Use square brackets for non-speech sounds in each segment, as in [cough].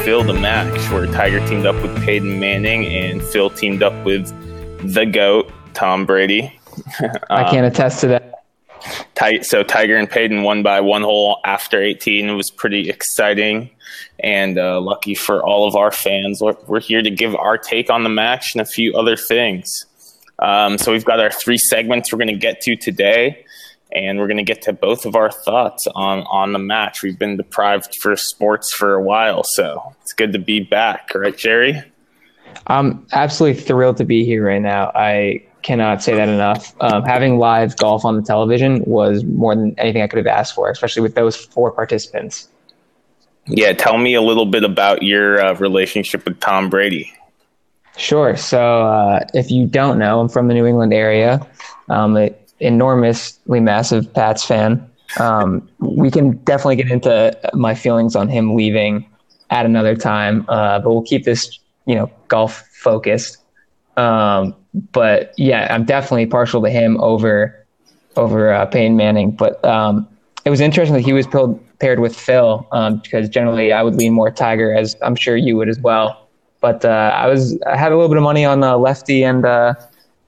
Phil, the match where Tiger teamed up with Peyton Manning and Phil teamed up with the GOAT, Tom Brady. [laughs] I can't attest to that. So Tiger and Peyton won by one hole after 18. It was pretty exciting and uh, lucky for all of our fans. We're, we're, here to give our take on the match and a few other things. Um, so we've got our three segments we're going to get to today and we're going to get to both of our thoughts on on the match. We've been deprived for sports for a while, so it's good to be back, right, Jerry? I'm absolutely thrilled to be here right now. I cannot say that enough. Um, having live golf on the television was more than anything I could have asked for, especially with those four participants. Yeah, tell me a little bit about your uh, relationship with Tom Brady. Sure. So, uh, if you don't know, I'm from the New England area. Um, it, enormously massive Pats fan. Um, we can definitely get into my feelings on him leaving at another time, uh, but we'll keep this, you know, golf focused. Um, but yeah, I'm definitely partial to him over over uh, Peyton Manning. But um, it was interesting that he was paired with Phil um, because generally I would lean more Tiger, as I'm sure you would as well. But uh, I was I had a little bit of money on uh, lefty and uh,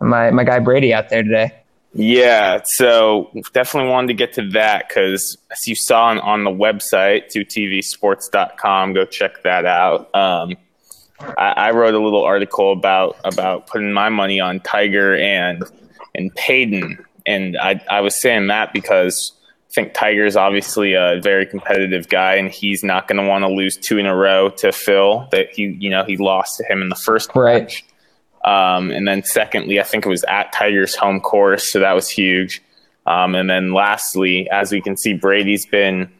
my my guy Brady out there today. Yeah, so definitely wanted to get to that because as you saw on, on the website, 2tvsports.com, go check that out. Um, I, I, wrote a little article about about putting my money on Tiger and and Peyton, and I, I was saying that because I think Tiger is obviously a very competitive guy, and he's not going to want to lose two in a row to Phil. That he you know he lost to him in the first right. match. Um, and then secondly, I think it was at Tiger's home course, so that was huge. Um, and then lastly, as we can see, Brady's been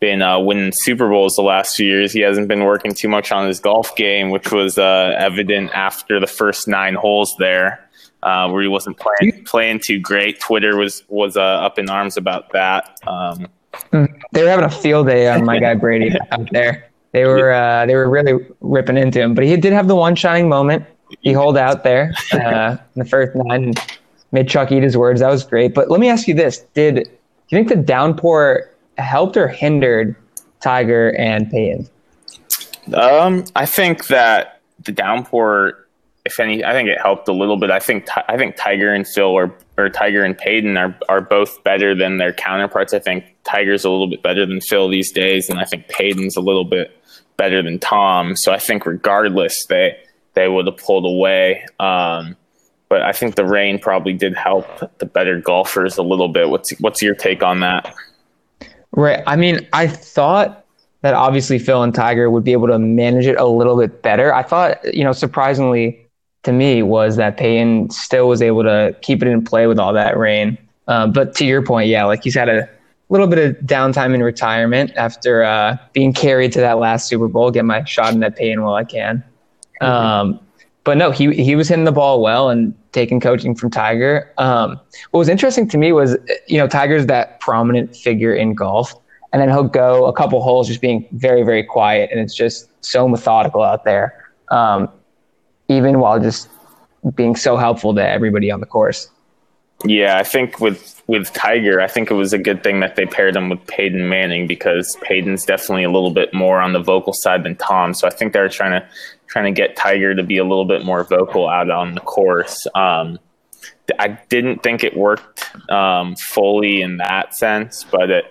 been uh, winning Super Bowls the last few years. He hasn't been working too much on his golf game, which was uh, evident after the first nine holes there, uh, where he wasn't playing playing too great. Twitter was was uh, up in arms about that. Um, hmm. they were having a field day on my guy Brady [laughs] out there. They were uh, they were really ripping into him, but he did have the one shining moment he holed out there uh, in the first nine and made Chuck eat his words. That was great. But let me ask you this: Did do you think the downpour helped or hindered Tiger and Peyton? Um, I think that the downpour, if any, I think it helped a little bit. I think I think Tiger and Phil or or Tiger and Peyton are are both better than their counterparts. I think Tiger's a little bit better than Phil these days, and I think Peyton's a little bit better than Tom. So I think regardless, they they would have pulled away. Um, but I think the rain probably did help the better golfers a little bit. What's what's your take on that? Right. I mean, I thought that obviously Phil and Tiger would be able to manage it a little bit better. I thought, you know, surprisingly to me was that Peyton still was able to keep it in play with all that rain. Um, but to your point, yeah, like he's had a little bit of downtime in retirement after uh, being carried to that last Super Bowl. Get my shot in that Peyton while I can. Um, but no, he he was hitting the ball well and taking coaching from Tiger. Um, what was interesting to me was, you know, Tiger's that prominent figure in golf, and then he'll go a couple holes just being very very quiet, and it's just so methodical out there, um, even while just being so helpful to everybody on the course. Yeah, I think with with Tiger, I think it was a good thing that they paired him with Peyton Manning because Peyton's definitely a little bit more on the vocal side than Tom. So I think they were trying to trying to get Tiger to be a little bit more vocal out on the course. Um, I didn't think it worked um, fully in that sense, but it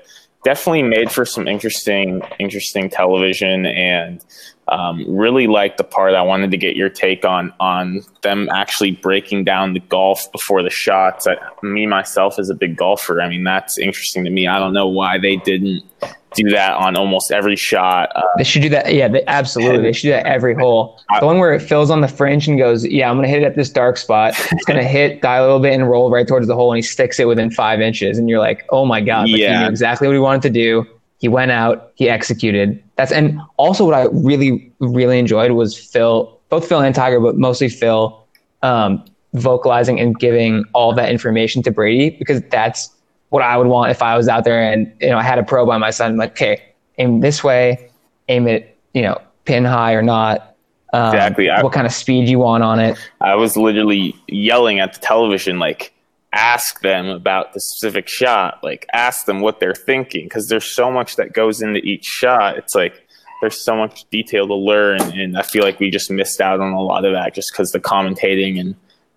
definitely made for some interesting, interesting television and um, really liked the part. I wanted to get your take on on them actually breaking down the golf before the shots. I, me myself as a big golfer, I mean that's interesting to me. I don't know why they didn't do that on almost every shot. Uh, they should do that. Yeah, they, absolutely. They should do that every hole. The one where it Phil's on the fringe and goes, yeah, I'm going to hit it at this dark spot. It's going [laughs] to hit, die a little bit, and roll right towards the hole, and he sticks it within five inches. And you're like, oh my God. Like, yeah. He knew exactly what he wanted to do. He went out, he executed. That's And also, what I really, really enjoyed was Phil, both Phil and Tiger, but mostly Phil, um, vocalizing and giving all that information to Brady because that's what I would want if I was out there and you know I had a pro by my side. I'm like, okay, aim this way, aim it, you know, pin high or not. Um, exactly. I, what kind of speed you want on it? I was literally yelling at the television, like, ask them about the specific shot, like, ask them what they're thinking, because there's so much that goes into each shot. It's like there's so much detail to learn, and I feel like we just missed out on a lot of that just because the commentating and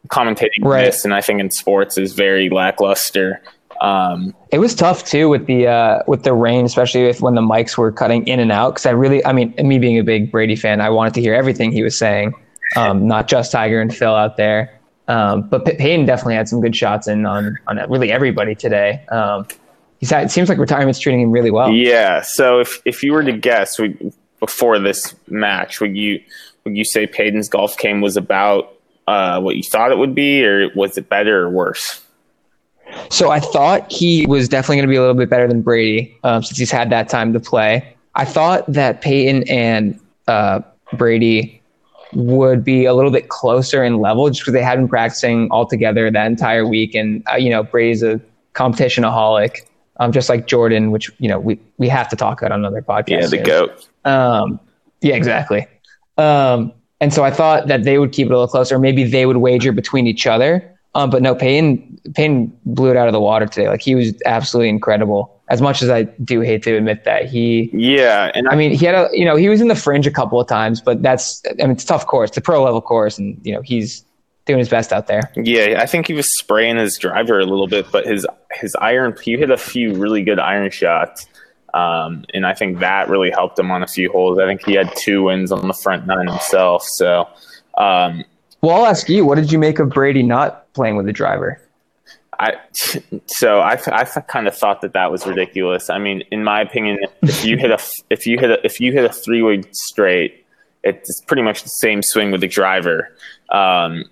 commentating Right. this, and I think in sports is very lackluster. Um, It was tough too with the uh, with the rain, especially with when the mics were cutting in and out. Because I really, I mean, me being a big Brady fan, I wanted to hear everything he was saying, um, not just Tiger and Phil out there. Um, but P- Peyton definitely had some good shots in on on really everybody today. Um, he's had, it seems like retirement's treating him really well. Yeah. So if if you were to guess would, before this match, would you would you say Peyton's golf game was about uh, what you thought it would be, or was it better or worse? So I thought he was definitely going to be a little bit better than Brady um, since he's had that time to play. I thought that Peyton and uh, Brady would be a little bit closer in level just because they had been practicing all together that entire week. And, uh, you know, Brady's a competitionaholic, um, just like Jordan, which, you know, we, we have to talk about on another podcast. Yeah, the soon. goat. Um, yeah, exactly. Um, and so I thought that they would keep it a little closer. Maybe they would wager between each other. Um, but no, Peyton Peyton blew it out of the water today. Like he was absolutely incredible. As much as I do hate to admit that he, Yeah, and I mean, he had a you know he was in the fringe a couple of times, but that's I mean it's a tough course, it's a pro level course, and you know he's doing his best out there. Yeah, I think he was spraying his driver a little bit, but his his iron he hit a few really good iron shots, um, and I think that really helped him on a few holes. I think he had two wins on the front nine himself. So, um, Well, I'll ask you, what did you make of Brady not playing with the driver? I so I I kind of thought that that was ridiculous. I mean, in my opinion, if you hit a [laughs] if you hit a if you hit a three way straight, it's pretty much the same swing with the driver. Um,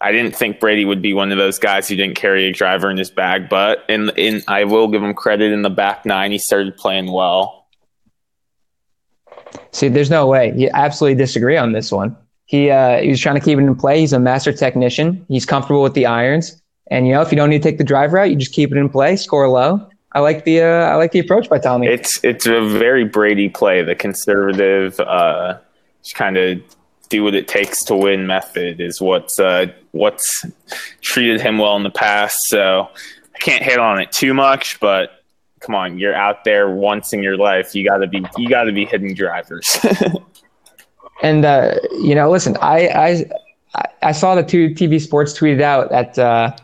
I didn't think Brady would be one of those guys who didn't carry a driver in his bag, but in in I will give him credit in the back nine, he started playing well. See, there's no way. You absolutely disagree on this one. He uh, he was trying to keep it in play. He's a master technician. He's comfortable with the irons, and you know if you don't need to take the driver out, you just keep it in play, score low. I like the uh, I like the approach by Tommy. It's it's a very Brady play, the conservative, uh, just kind of do what it takes to win method is what's uh, what's treated him well in the past. So I can't hit on it too much, but come on, you're out there once in your life. You got to be you got to be hitting drivers. [laughs] And uh, you know, listen, I, I I saw the two TV Sports tweeted out at uh,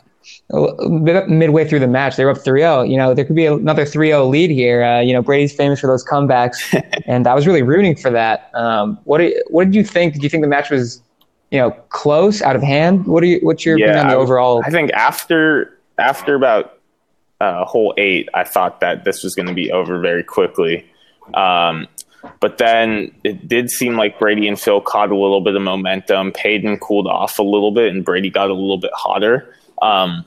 midway through the match they were up 3-0. You know, there could be another 3-0 lead here. Uh, you know, Brady's famous for those comebacks, [laughs] and I was really rooting for that. Um, what did, what did you think? Did you think the match was you know close, out of hand? What are you? What's your opinion on the I- overall? I think after after about uh, hole eight, I thought that this was going to be over very quickly. Um, but then it did seem like Brady and Phil caught a little bit of momentum. Peyton cooled off a little bit, and Brady got a little bit hotter. Um,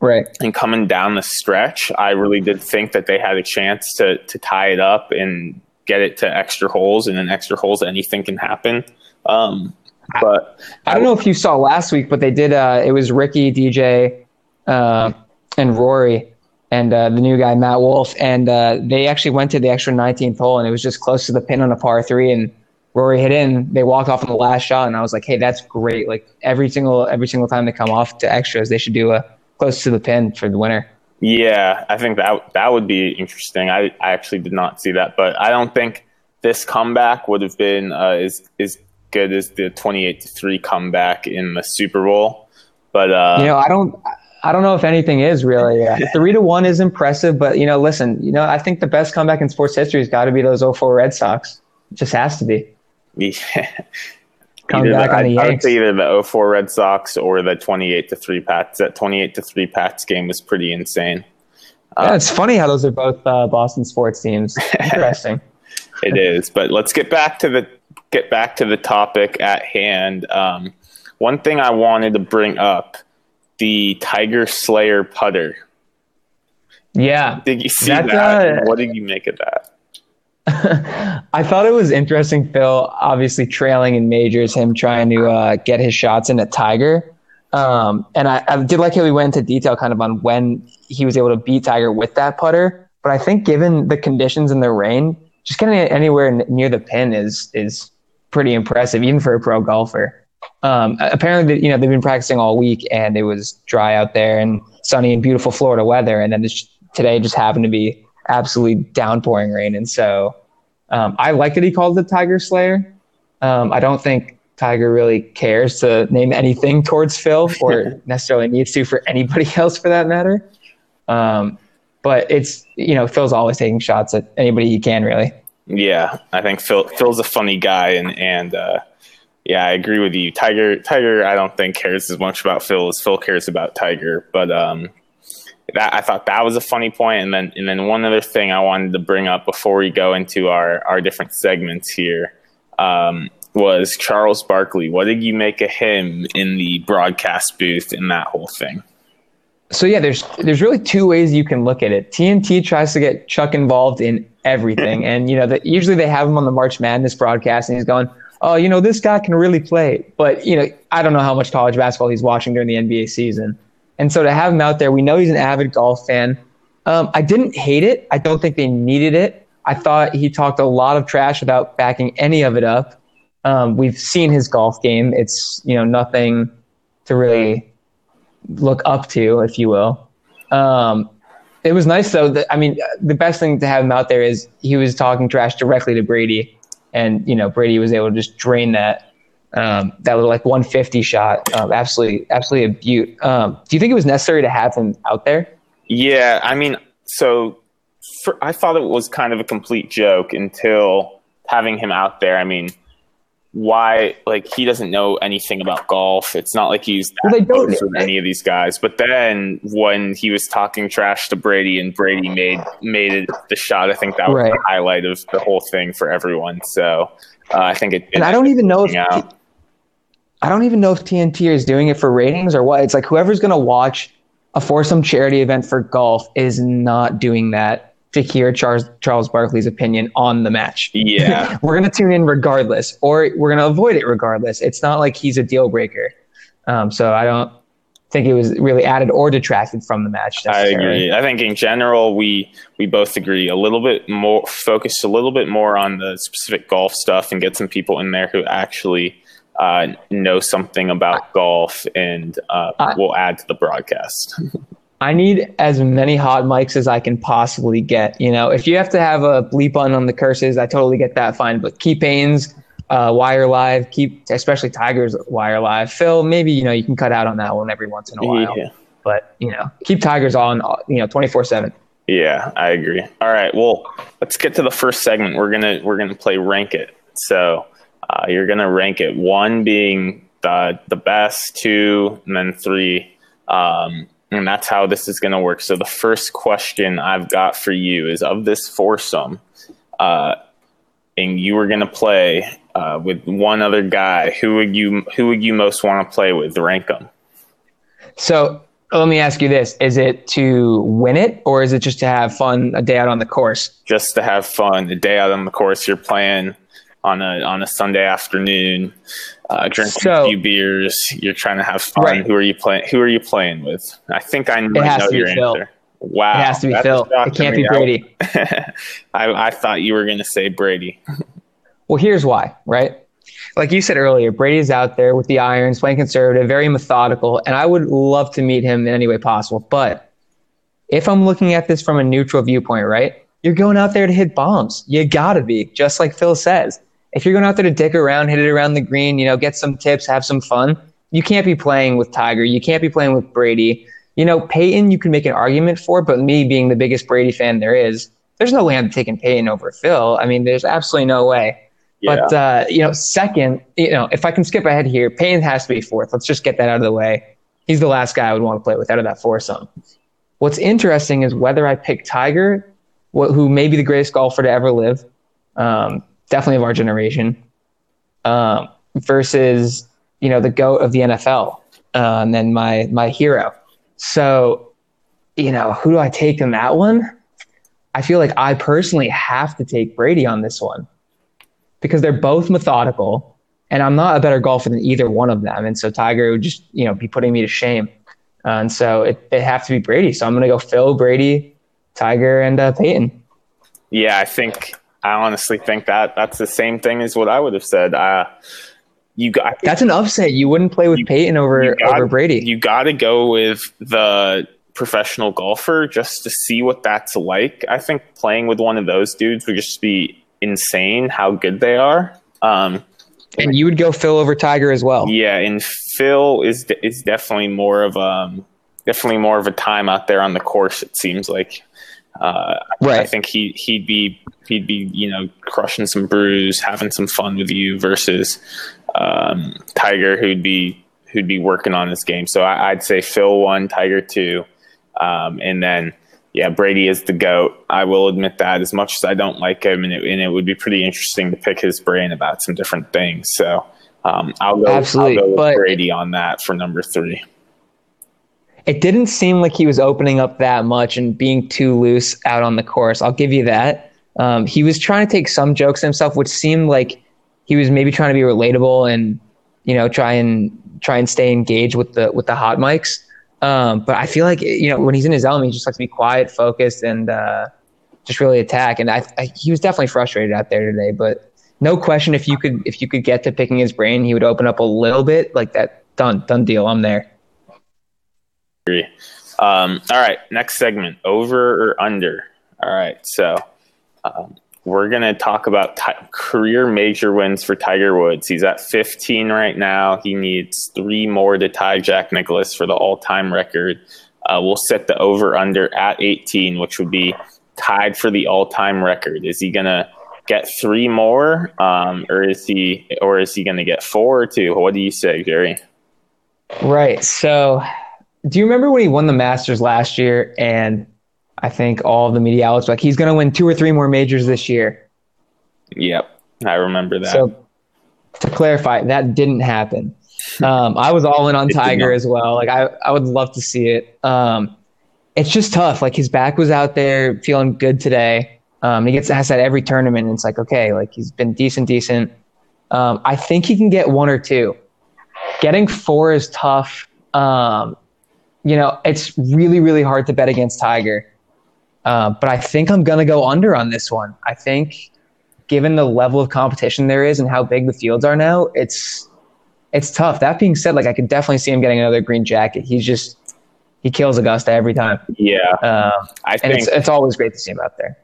right. and coming down the stretch, I really did think that they had a chance to to tie it up and get it to extra holes. And in extra holes, anything can happen. Um, but I don't know if you saw last week, but they did. Uh, it was Rickie, DJ, uh, and Rory, and uh, the new guy Matt Wolff, and uh, they actually went to the extra 19th hole, and it was just close to the pin on a par three, and Rory hit in. They walked off on the last shot, and I was like, "Hey, that's great! Like every single every single time they come off to extras, they should do a close to the pin for the winner." Yeah, I think that that would be interesting. I, I actually did not see that, but I don't think this comeback would have been uh, as as good as the twenty eight to three comeback in the Super Bowl. But uh, You know, I don't. I don't know if anything is really yeah. [laughs] three to one is impressive, but you know, listen, you know, I think the best comeback in sports history has got to be those 04 Red Sox. It just has to be. yeah, [laughs] Coming back the, on the I, I would say either the 04 Red Sox or the twenty eight to three Pats. That twenty eight to three Pats game was pretty insane. Yeah, it's funny how those are both uh, Boston sports teams. [laughs] Interesting. It is, but let's get back to the get back to the topic at hand. Um, one thing I wanted to bring up: the Tiger Slayer putter. yeah. Did you see that? uh, what did you make of that? [laughs] I thought it was interesting, Phil, obviously trailing in majors, him trying to uh, get his shots in at Tiger. Um, and I, I did like how he went into detail kind of on when he was able to beat Tiger with that putter. But I think given the conditions and the rain, just getting anywhere near the pin is is pretty impressive, even for a pro golfer. Um, apparently, you know, they've been practicing all week, and it was dry out there and sunny and beautiful Florida weather, and then this, today just happened to be absolutely downpouring rain, and so Um, I like that he called the Tiger Slayer. Um, I don't think Tiger really cares to name anything towards Phil or [laughs] necessarily needs to for anybody [laughs] else for that matter. Um, but it's you know Phil's always taking shots at anybody he can really. Yeah, I think Phil Phil's a funny guy, and and uh, yeah, I agree with you. Tiger Tiger, I don't think cares as much about Phil as Phil cares about Tiger, but um, that I thought that was a funny point. And then and then one other thing I wanted to bring up before we go into our our different segments here. Um, was Charles Barkley. What did you make of him in the broadcast booth in that whole thing? So yeah, there's there's really two ways you can look at it. TNT tries to get Chuck involved in everything, [laughs] and you know that usually they have him on the March Madness broadcast, and he's going, "Oh, you know this guy can really play," but you know I don't know how much college basketball he's watching during the NBA season, and so to have him out there, we know he's an avid golf fan. Um, I didn't hate it. I don't think they needed it. I thought he talked a lot of trash without backing any of it up. Um, we've seen his golf game. It's you know nothing to really look up to, if you will. Um, it was nice though. That, I mean, the best thing to have him out there is he was talking trash directly to Brady, and you know Brady was able to just drain that um, that little like 150 shot. Um, absolutely, absolutely a beaut. Um, do you think it was necessary to have him out there? Yeah, I mean, so for, I thought it was kind of a complete joke until having him out there. I mean, why like he doesn't know anything about golf. It's not like he's that well, close with any of these guys. But then when he was talking trash to Brady and Brady made made it the shot, I think that was right. the highlight of the whole thing for everyone. So uh, I think it. And I don't even know if out. I don't even know if TNT is doing it for ratings or what. It's like whoever's going to watch a foursome charity event for golf is not doing that to hear Charles Charles Barkley's opinion on the match. Yeah, [laughs] we're gonna tune in regardless, or we're gonna avoid it regardless. It's not like he's a deal breaker. Um, so I don't think it was really added or detracted from the match. I agree. I think in general we we both agree a little bit more focus a little bit more on the specific golf stuff and get some people in there who actually uh, know something about golf and uh, I, will add to the broadcast. [laughs] I need as many hot mics as I can possibly get. You know, if you have to have a bleep on on the curses, I totally get that fine. But keep Peyton's uh, wire live, keep especially Tiger's wire live. Phil, maybe you know you can cut out on that one every once in a while. Yeah. But you know, keep Tigers on. You know, twenty four seven. Yeah, I agree. All right, well, let's get to the first segment. We're gonna we're gonna play rank it. So uh, you're gonna rank it. One being the the best, two, and then three. Um, and that's how this is going to work. So the first question I've got for you is of this foursome, uh, and you were going to play uh, with one other guy. Who would you Who would you most want to play with? Rank them. So let me ask you this: Is it to win it, or is it just to have fun a day out on the course? Just to have fun, a day out on the course. You're playing on a on a Sunday afternoon uh, drinking so, a few beers. You're trying to have fun. Right. Who are you playing? Who are you playing with? I think I know, know your Phil. answer. Wow, it has to be Phil. It can't be Brady. [laughs] I, I thought you were going to say Brady. well, here's why. Right, like you said earlier, Brady's out there with the irons, playing conservative, very methodical, and I would love to meet him in any way possible. But if I'm looking at this from a neutral viewpoint, right, you're going out there to hit bombs. You gotta be, just like Phil says if you're going out there to dick around, hit it around the green, you know, get some tips, have some fun, you can't be playing with Tiger. You can't be playing with Brady. You know, Peyton, you can make an argument for, but me being the biggest Brady fan there is, there's no way I'm taking Peyton over Phil. I mean, there's absolutely no way. Yeah. But uh, you know, second, you know, if I can skip ahead here, Peyton has to be fourth. Let's just get that out of the way. He's the last guy I would want to play with out of that foursome. What's interesting is whether I pick Tiger, who may be the greatest golfer to ever live, um, definitely of our generation, um, versus you know the goat of the NFL, uh, and then my my hero. So, you know, who do I take in that one? I feel like I personally have to take Brady on this one because they're both methodical, and I'm not a better golfer than either one of them. And so Tiger would just you know be putting me to shame. Uh, and so it, it have to be Brady. So I'm going to go Phil, Brady, Tiger, and uh, Peyton. Yeah, I think I honestly think that that's the same thing as what I would have said. Uh, you got that's an upset. You wouldn't play with you, Peyton over got, over Brady. You got to go with the professional golfer just to see what that's like. I think playing with one of those dudes would just be insane how good they are. Um, and you would go Phil over Tiger as well. Yeah, and Phil is is definitely more of um definitely more of a time out there on the course. It seems like. Uh, right. I think he he'd be he'd be you know crushing some brews, having some fun with you versus um, Tiger, who'd be who'd be working on this game. So I, would say Phil one, Tiger two, um, and then yeah, Brady is the goat. I will admit that as much as I don't like him, and it, and it would be pretty interesting to pick his brain about some different things. So um, I'll go, Absolutely, I'll go with Brady on that for number three. It didn't seem like he was opening up that much and being too loose out on the course. I'll give you that. Um, he was trying to take some jokes himself, which seemed like he was maybe trying to be relatable and you know try and try and stay engaged with the with the hot mics. Um, but I feel like you know when he's in his element, he just likes to be quiet, focused, and uh, just really attack. And I, I, he was definitely frustrated out there today. But no question, if you could if you could get to picking his brain, he would open up a little bit. Like that, done, done deal. I'm there. Um, all right, next segment: over or under. All right, so um, we're going to talk about t- career major wins for Tiger Woods. He's at 15 right now. He needs three more to tie Jack Nicklaus for the all time record. Uh, we'll set the over under at 18, which would be tied for the all time record. Is he going to get three more, um, or is he, or is he going to get four or two? What do you say, Jerry? Right. So, do you remember when he won the Masters last year and I think all the media outlets like he's going to win two or three more majors this year. Yep, I remember that. So to clarify, that didn't happen. [laughs] Um, I was all in on Tiger as well. Like I, I would love to see it. Um, it's just tough. Like his back was out there feeling good today. Um, he gets asked at every tournament. And it's like, okay, like he's been decent, decent. Um, I think he can get one or two. Getting four is tough. Um, you know, it's really, really hard to bet against Tiger. Uh, but I think I'm going to go under on this one. I think, given the level of competition there is and how big the fields are now, it's it's tough. That being said, like I could definitely see him getting another green jacket. He's just he kills Augusta every time. Yeah, uh, I think it's, it's always great to see him out there.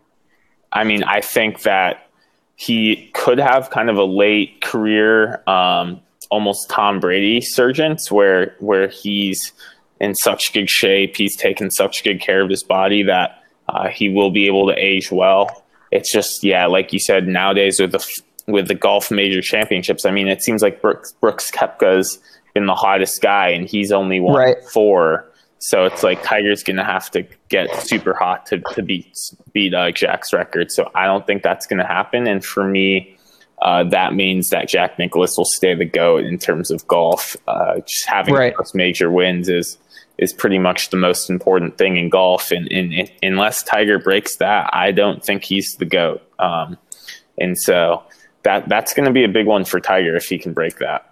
I mean, I think that he could have kind of a late career, um, almost Tom Brady surgence, where where he's in such good shape, he's taken such good care of his body that uh, he will be able to age well. It's just yeah, like you said, nowadays with the with the golf major championships, I mean, it seems like Brooks, Brooks Koepka's been the hottest guy, and he's only won right. four. So it's like Tiger's going to have to get super hot to, to beat beat uh, Jack's record. So I don't think that's going to happen. And for me, uh, that means that Jack Nicklaus will stay the goat in terms of golf. Uh, just having right. those major wins is is pretty much the most important thing in golf. And, and, and unless Tiger breaks that, I don't think he's the goat. Um, and so that that's going to be a big one for Tiger if he can break that.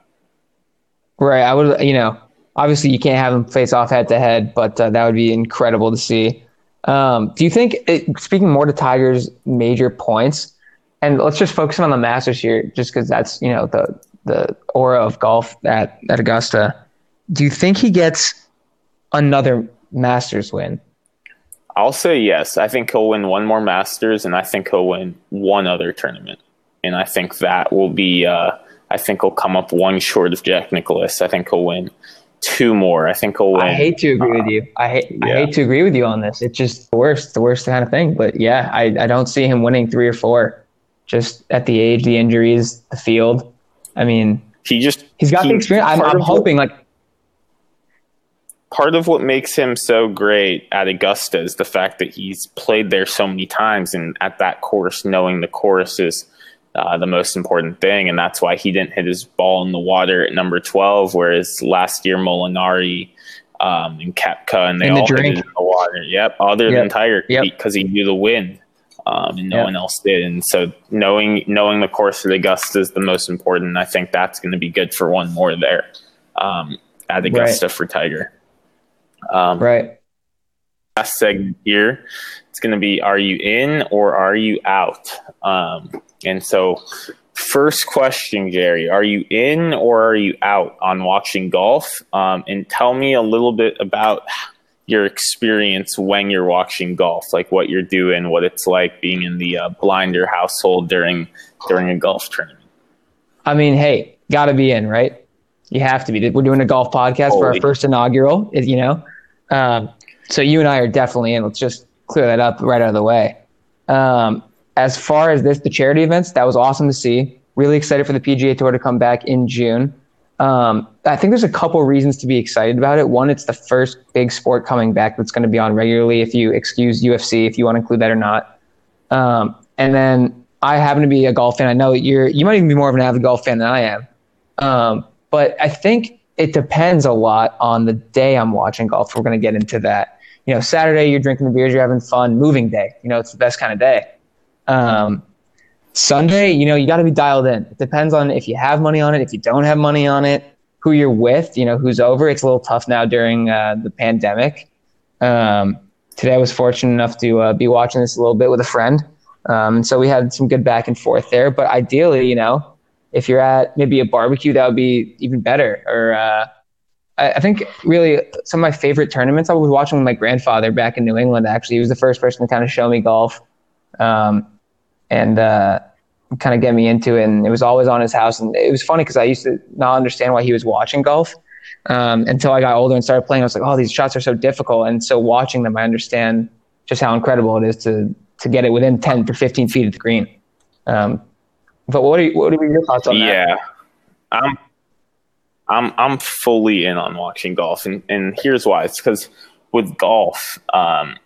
Right. I would, you know, obviously you can't have him face off head to head, but uh, that would be incredible to see. Um, do you think, it, speaking more to Tiger's major points, and let's just focus on the Masters here, just because that's you know the the aura of golf at at Augusta. Do you think he gets another Masters win? I'll say yes. I think he'll win one more Masters, and I think he'll win one other tournament. And I think that will be. Uh, I think he'll come up one short of Jack Nicklaus. I think he'll win two more. I think he'll win. I hate to agree uh, with you. I hate. Yeah. I hate to agree with you on this. It's just the worst. The worst kind of thing. But yeah, I, I don't see him winning three or four. Just at the age, the injuries, the field. I mean, he just he's got he, the experience. I'm, I'm hoping like part of what makes him so great at Augusta is the fact that he's played there so many times and at that course, knowing the course is uh, the most important thing. And that's why he didn't hit his ball in the water at number 12, whereas last year Molinari um, and Koepka and they in all the hit it in the water. Yep. Other yep. than Tiger, because yep. he knew the wind. Um, and no yep. one else did. And so knowing knowing the course of Augusta is the most important. I think that's going to be good for one more there um, at Augusta right. for Tiger. Um, right. Last segment here, it's going to be Are you in or are you out? Um, and so, first question, Jerry are you in or are you out on watching golf? Um, and tell me a little bit about your experience when you're watching golf, like what you're doing, what it's like being in the uh, blinder household during during a golf tournament. I mean, hey, got to be in, right? You have to be. We're doing a golf podcast Holy. for our first inaugural, you know. Um, so you and I are definitely in. Let's just clear that up right out of the way. Um, as far as this, the charity events, that was awesome to see. Really excited for the PGA Tour to come back in June. Um, I think there's a couple reasons to be excited about it. One, it's the first big sport coming back that's going to be on regularly. If you excuse UFC, if you want to include that or not. Um, and then I happen to be a golf fan. I know you're. You might even be more of an avid golf fan than I am. Um, but I think it depends a lot on the day I'm watching golf. We're going to get into that. You know, Saturday you're drinking the beers, you're having fun. Moving day, you know, it's the best kind of day. Um, Sunday, you know, you got to be dialed in. It depends on if you have money on it, if you don't have money on it, who you're with, you know, who's over. It's a little tough now during uh, the pandemic. Um, today I was fortunate enough to uh, be watching this a little bit with a friend. Um, so we had some good back and forth there. But ideally, you know, if you're at maybe a barbecue, that would be even better. Or uh, I, I, think really some of my favorite tournaments I was watching with my grandfather back in New England. Actually, he was the first person to kind of show me golf. Um, and uh, kind of get me into it. And it was always on his house. And it was funny because I used to not understand why he was watching golf um, until I got older and started playing. I was like, oh, these shots are so difficult. And so watching them, I understand just how incredible it is to to get it within 10 to 15 feet of the green. Um, but what are, you, what are your thoughts on yeah, that? Yeah, I'm I'm I'm fully in on watching golf, and and here's why. It's because with golf, um,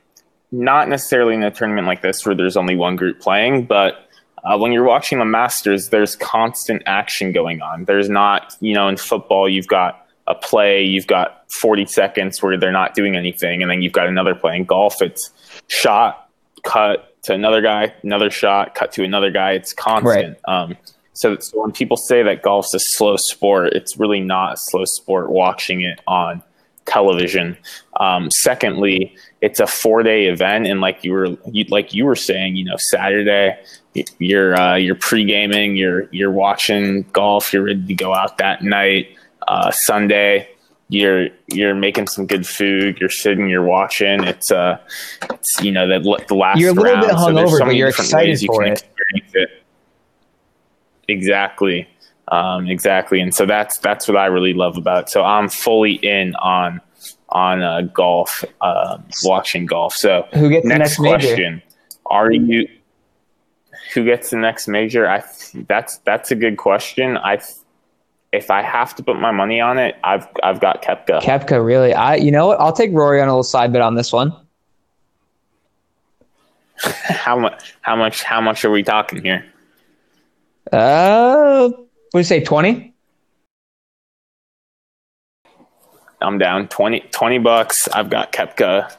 not necessarily in a tournament like this where there's only one group playing, but uh, when you're watching the Masters, there's constant action going on. There's not, you know, in football, you've got a play, you've got 40 seconds where they're not doing anything, and then you've got another play. In golf, it's shot, cut to another guy, another shot, cut to another guy. It's constant. Right. Um, so, so when people say that golf's a slow sport, it's really not a slow sport watching it on television. Um, secondly, it's a four day event, and like you were you, like you were saying, you know, Saturday you're uh, you're pre gaming, you're you're watching golf, you're ready to go out that night. Uh, Sunday, you're you're making some good food, you're sitting, you're watching. It's uh, it's you know the, the last you're a little round, bit hungover, so but you're excited for it. it. Exactly. Um, exactly, and so that's that's what I really love about it. So I'm fully in on on uh, golf, uh, watching golf. So who gets next the next question? Major? Are you who gets the next major? I that's that's a good question. I if I have to put my money on it, I've I've got Koepka. Koepka, really? I you know what? I'll take Rory on a little side bet on this one. [laughs] how much? How much? How much are we talking here? Uh, we say, 20? I'm down 20, 20 bucks. I've got Koepka.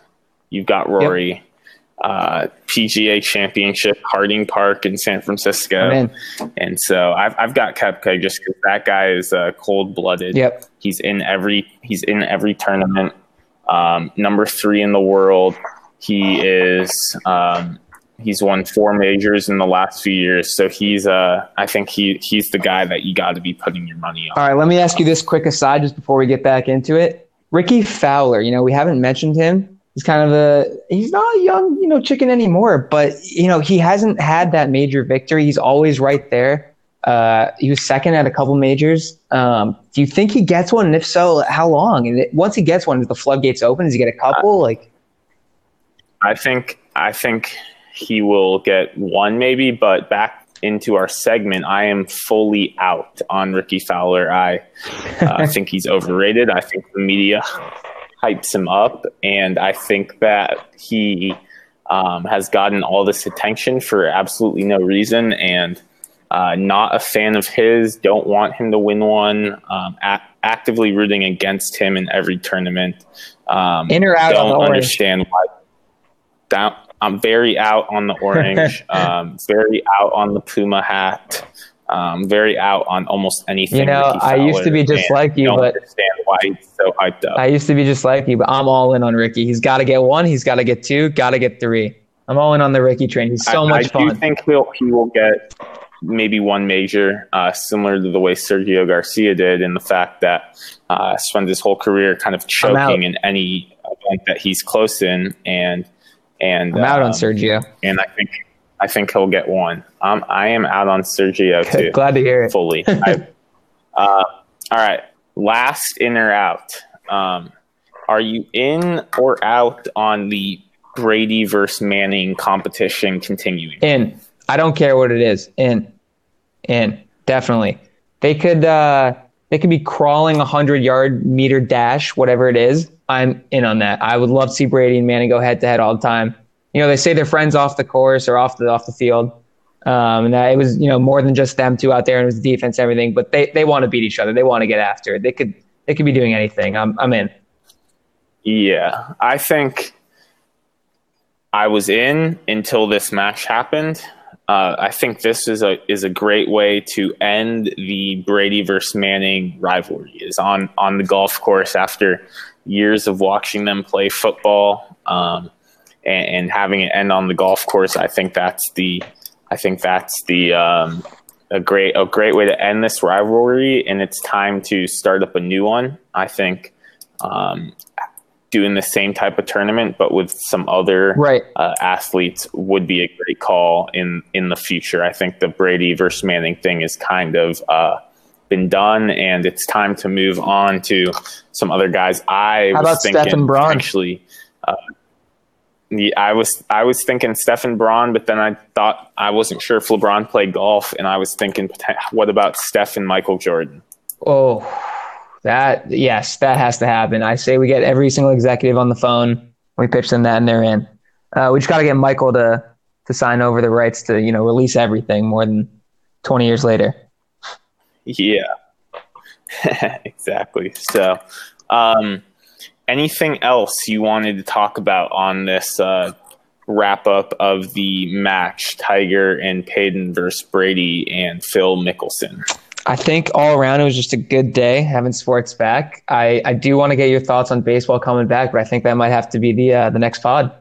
You've got Rory. Yep. Uh, PGA Championship, Harding Park in San Francisco. And so I've, I've got Koepka just because that guy is uh, cold blooded. Yep. He's in every he's in every tournament. Um, number three in the world. He is um, He's won four majors in the last few years, so he's uh, I think he he's the guy that you got to be putting your money on. All right, let me ask you this quick aside just before we get back into it. Rickie Fowler, you know, we haven't mentioned him. He's kind of a he's not a young, you know, chicken anymore, but you know, he hasn't had that major victory. He's always right there. Uh, he was second at a couple majors. Um, do you think he gets one? And if so, how long? And it, once he gets one, is the floodgates open? Does he get a couple? Like, I think I think he will get one maybe, but back into our segment, I am fully out on Rickie Fowler. I uh, [laughs] think he's overrated. I think the media hypes him up, and I think that he um, has gotten all this attention for absolutely no reason. And uh, not a fan of his. Don't want him to win one. Um, a- actively rooting against him in every tournament. Um, in or out? Don't understand why. Down, I'm very out on the orange, [laughs] um, very out on the Puma hat, um, very out on almost anything. You know, I used to be just like you, but understand why he's so hyped up. I used to be just like you, but I'm all in on Rickie. He's got to get one. He's got to get two. Got to get three. I'm all in on the Rickie train. He's so I, much I fun. I do think he'll he will get maybe one major, uh, similar to the way Sergio Garcia did, in the fact that uh, spent his whole career kind of choking in any event that he's close in, and and I'm out um, on Sergio. and I think I think he'll get one. Um, I am out on Sergio too. Glad to hear it. fully. [laughs] I, uh, all right, last in or out. Um, are you in or out on the Brady versus Manning competition continuing? In. I don't care what it is. In. In. Definitely. They could uh they could be crawling a hundred yard meter dash, whatever it is. I'm in on that. I would love to see Brady and Manning go head to head all the time. You know, they say they're friends off the course or off the off the field. Um, and that it was, you know, more than just them two out there and it was defense and everything, but they, they want to beat each other. They want to get after it. They could they could be doing anything. I'm I'm in. Yeah, I think I was in until this match happened. Uh, I think this is a is a great way to end the Brady versus Manning rivalry. Is on on the golf course after years of watching them play football um, and, and having it end on the golf course. I think that's the I think that's the um, a great a great way to end this rivalry, and it's time to start up a new one. I think um, doing the same type of tournament, but with some other Right. uh, athletes would be a great call in in the future. I think the Brady versus Manning thing is kind of uh, been done, and it's time to move on to some other guys. I How was thinking actually. Uh, yeah, I was I was thinking Steph and Bron, but then I thought I wasn't sure if LeBron played golf, and I was thinking, what about Steph and Michael Jordan? Oh, that yes, that has to happen. I say we get every single executive on the phone. We pitch them that, and they're in. Uh, we just got to get Michael to to sign over the rights to you know release everything more than twenty years later. Yeah, [laughs] exactly. So, um, anything else you wanted to talk about on this uh, wrap up of the match, Tiger and Peyton versus Brady and Phil Mickelson? I think all around it was just a good day having sports back. I, I do want to get your thoughts on baseball coming back, but I think that might have to be the uh, the next pod.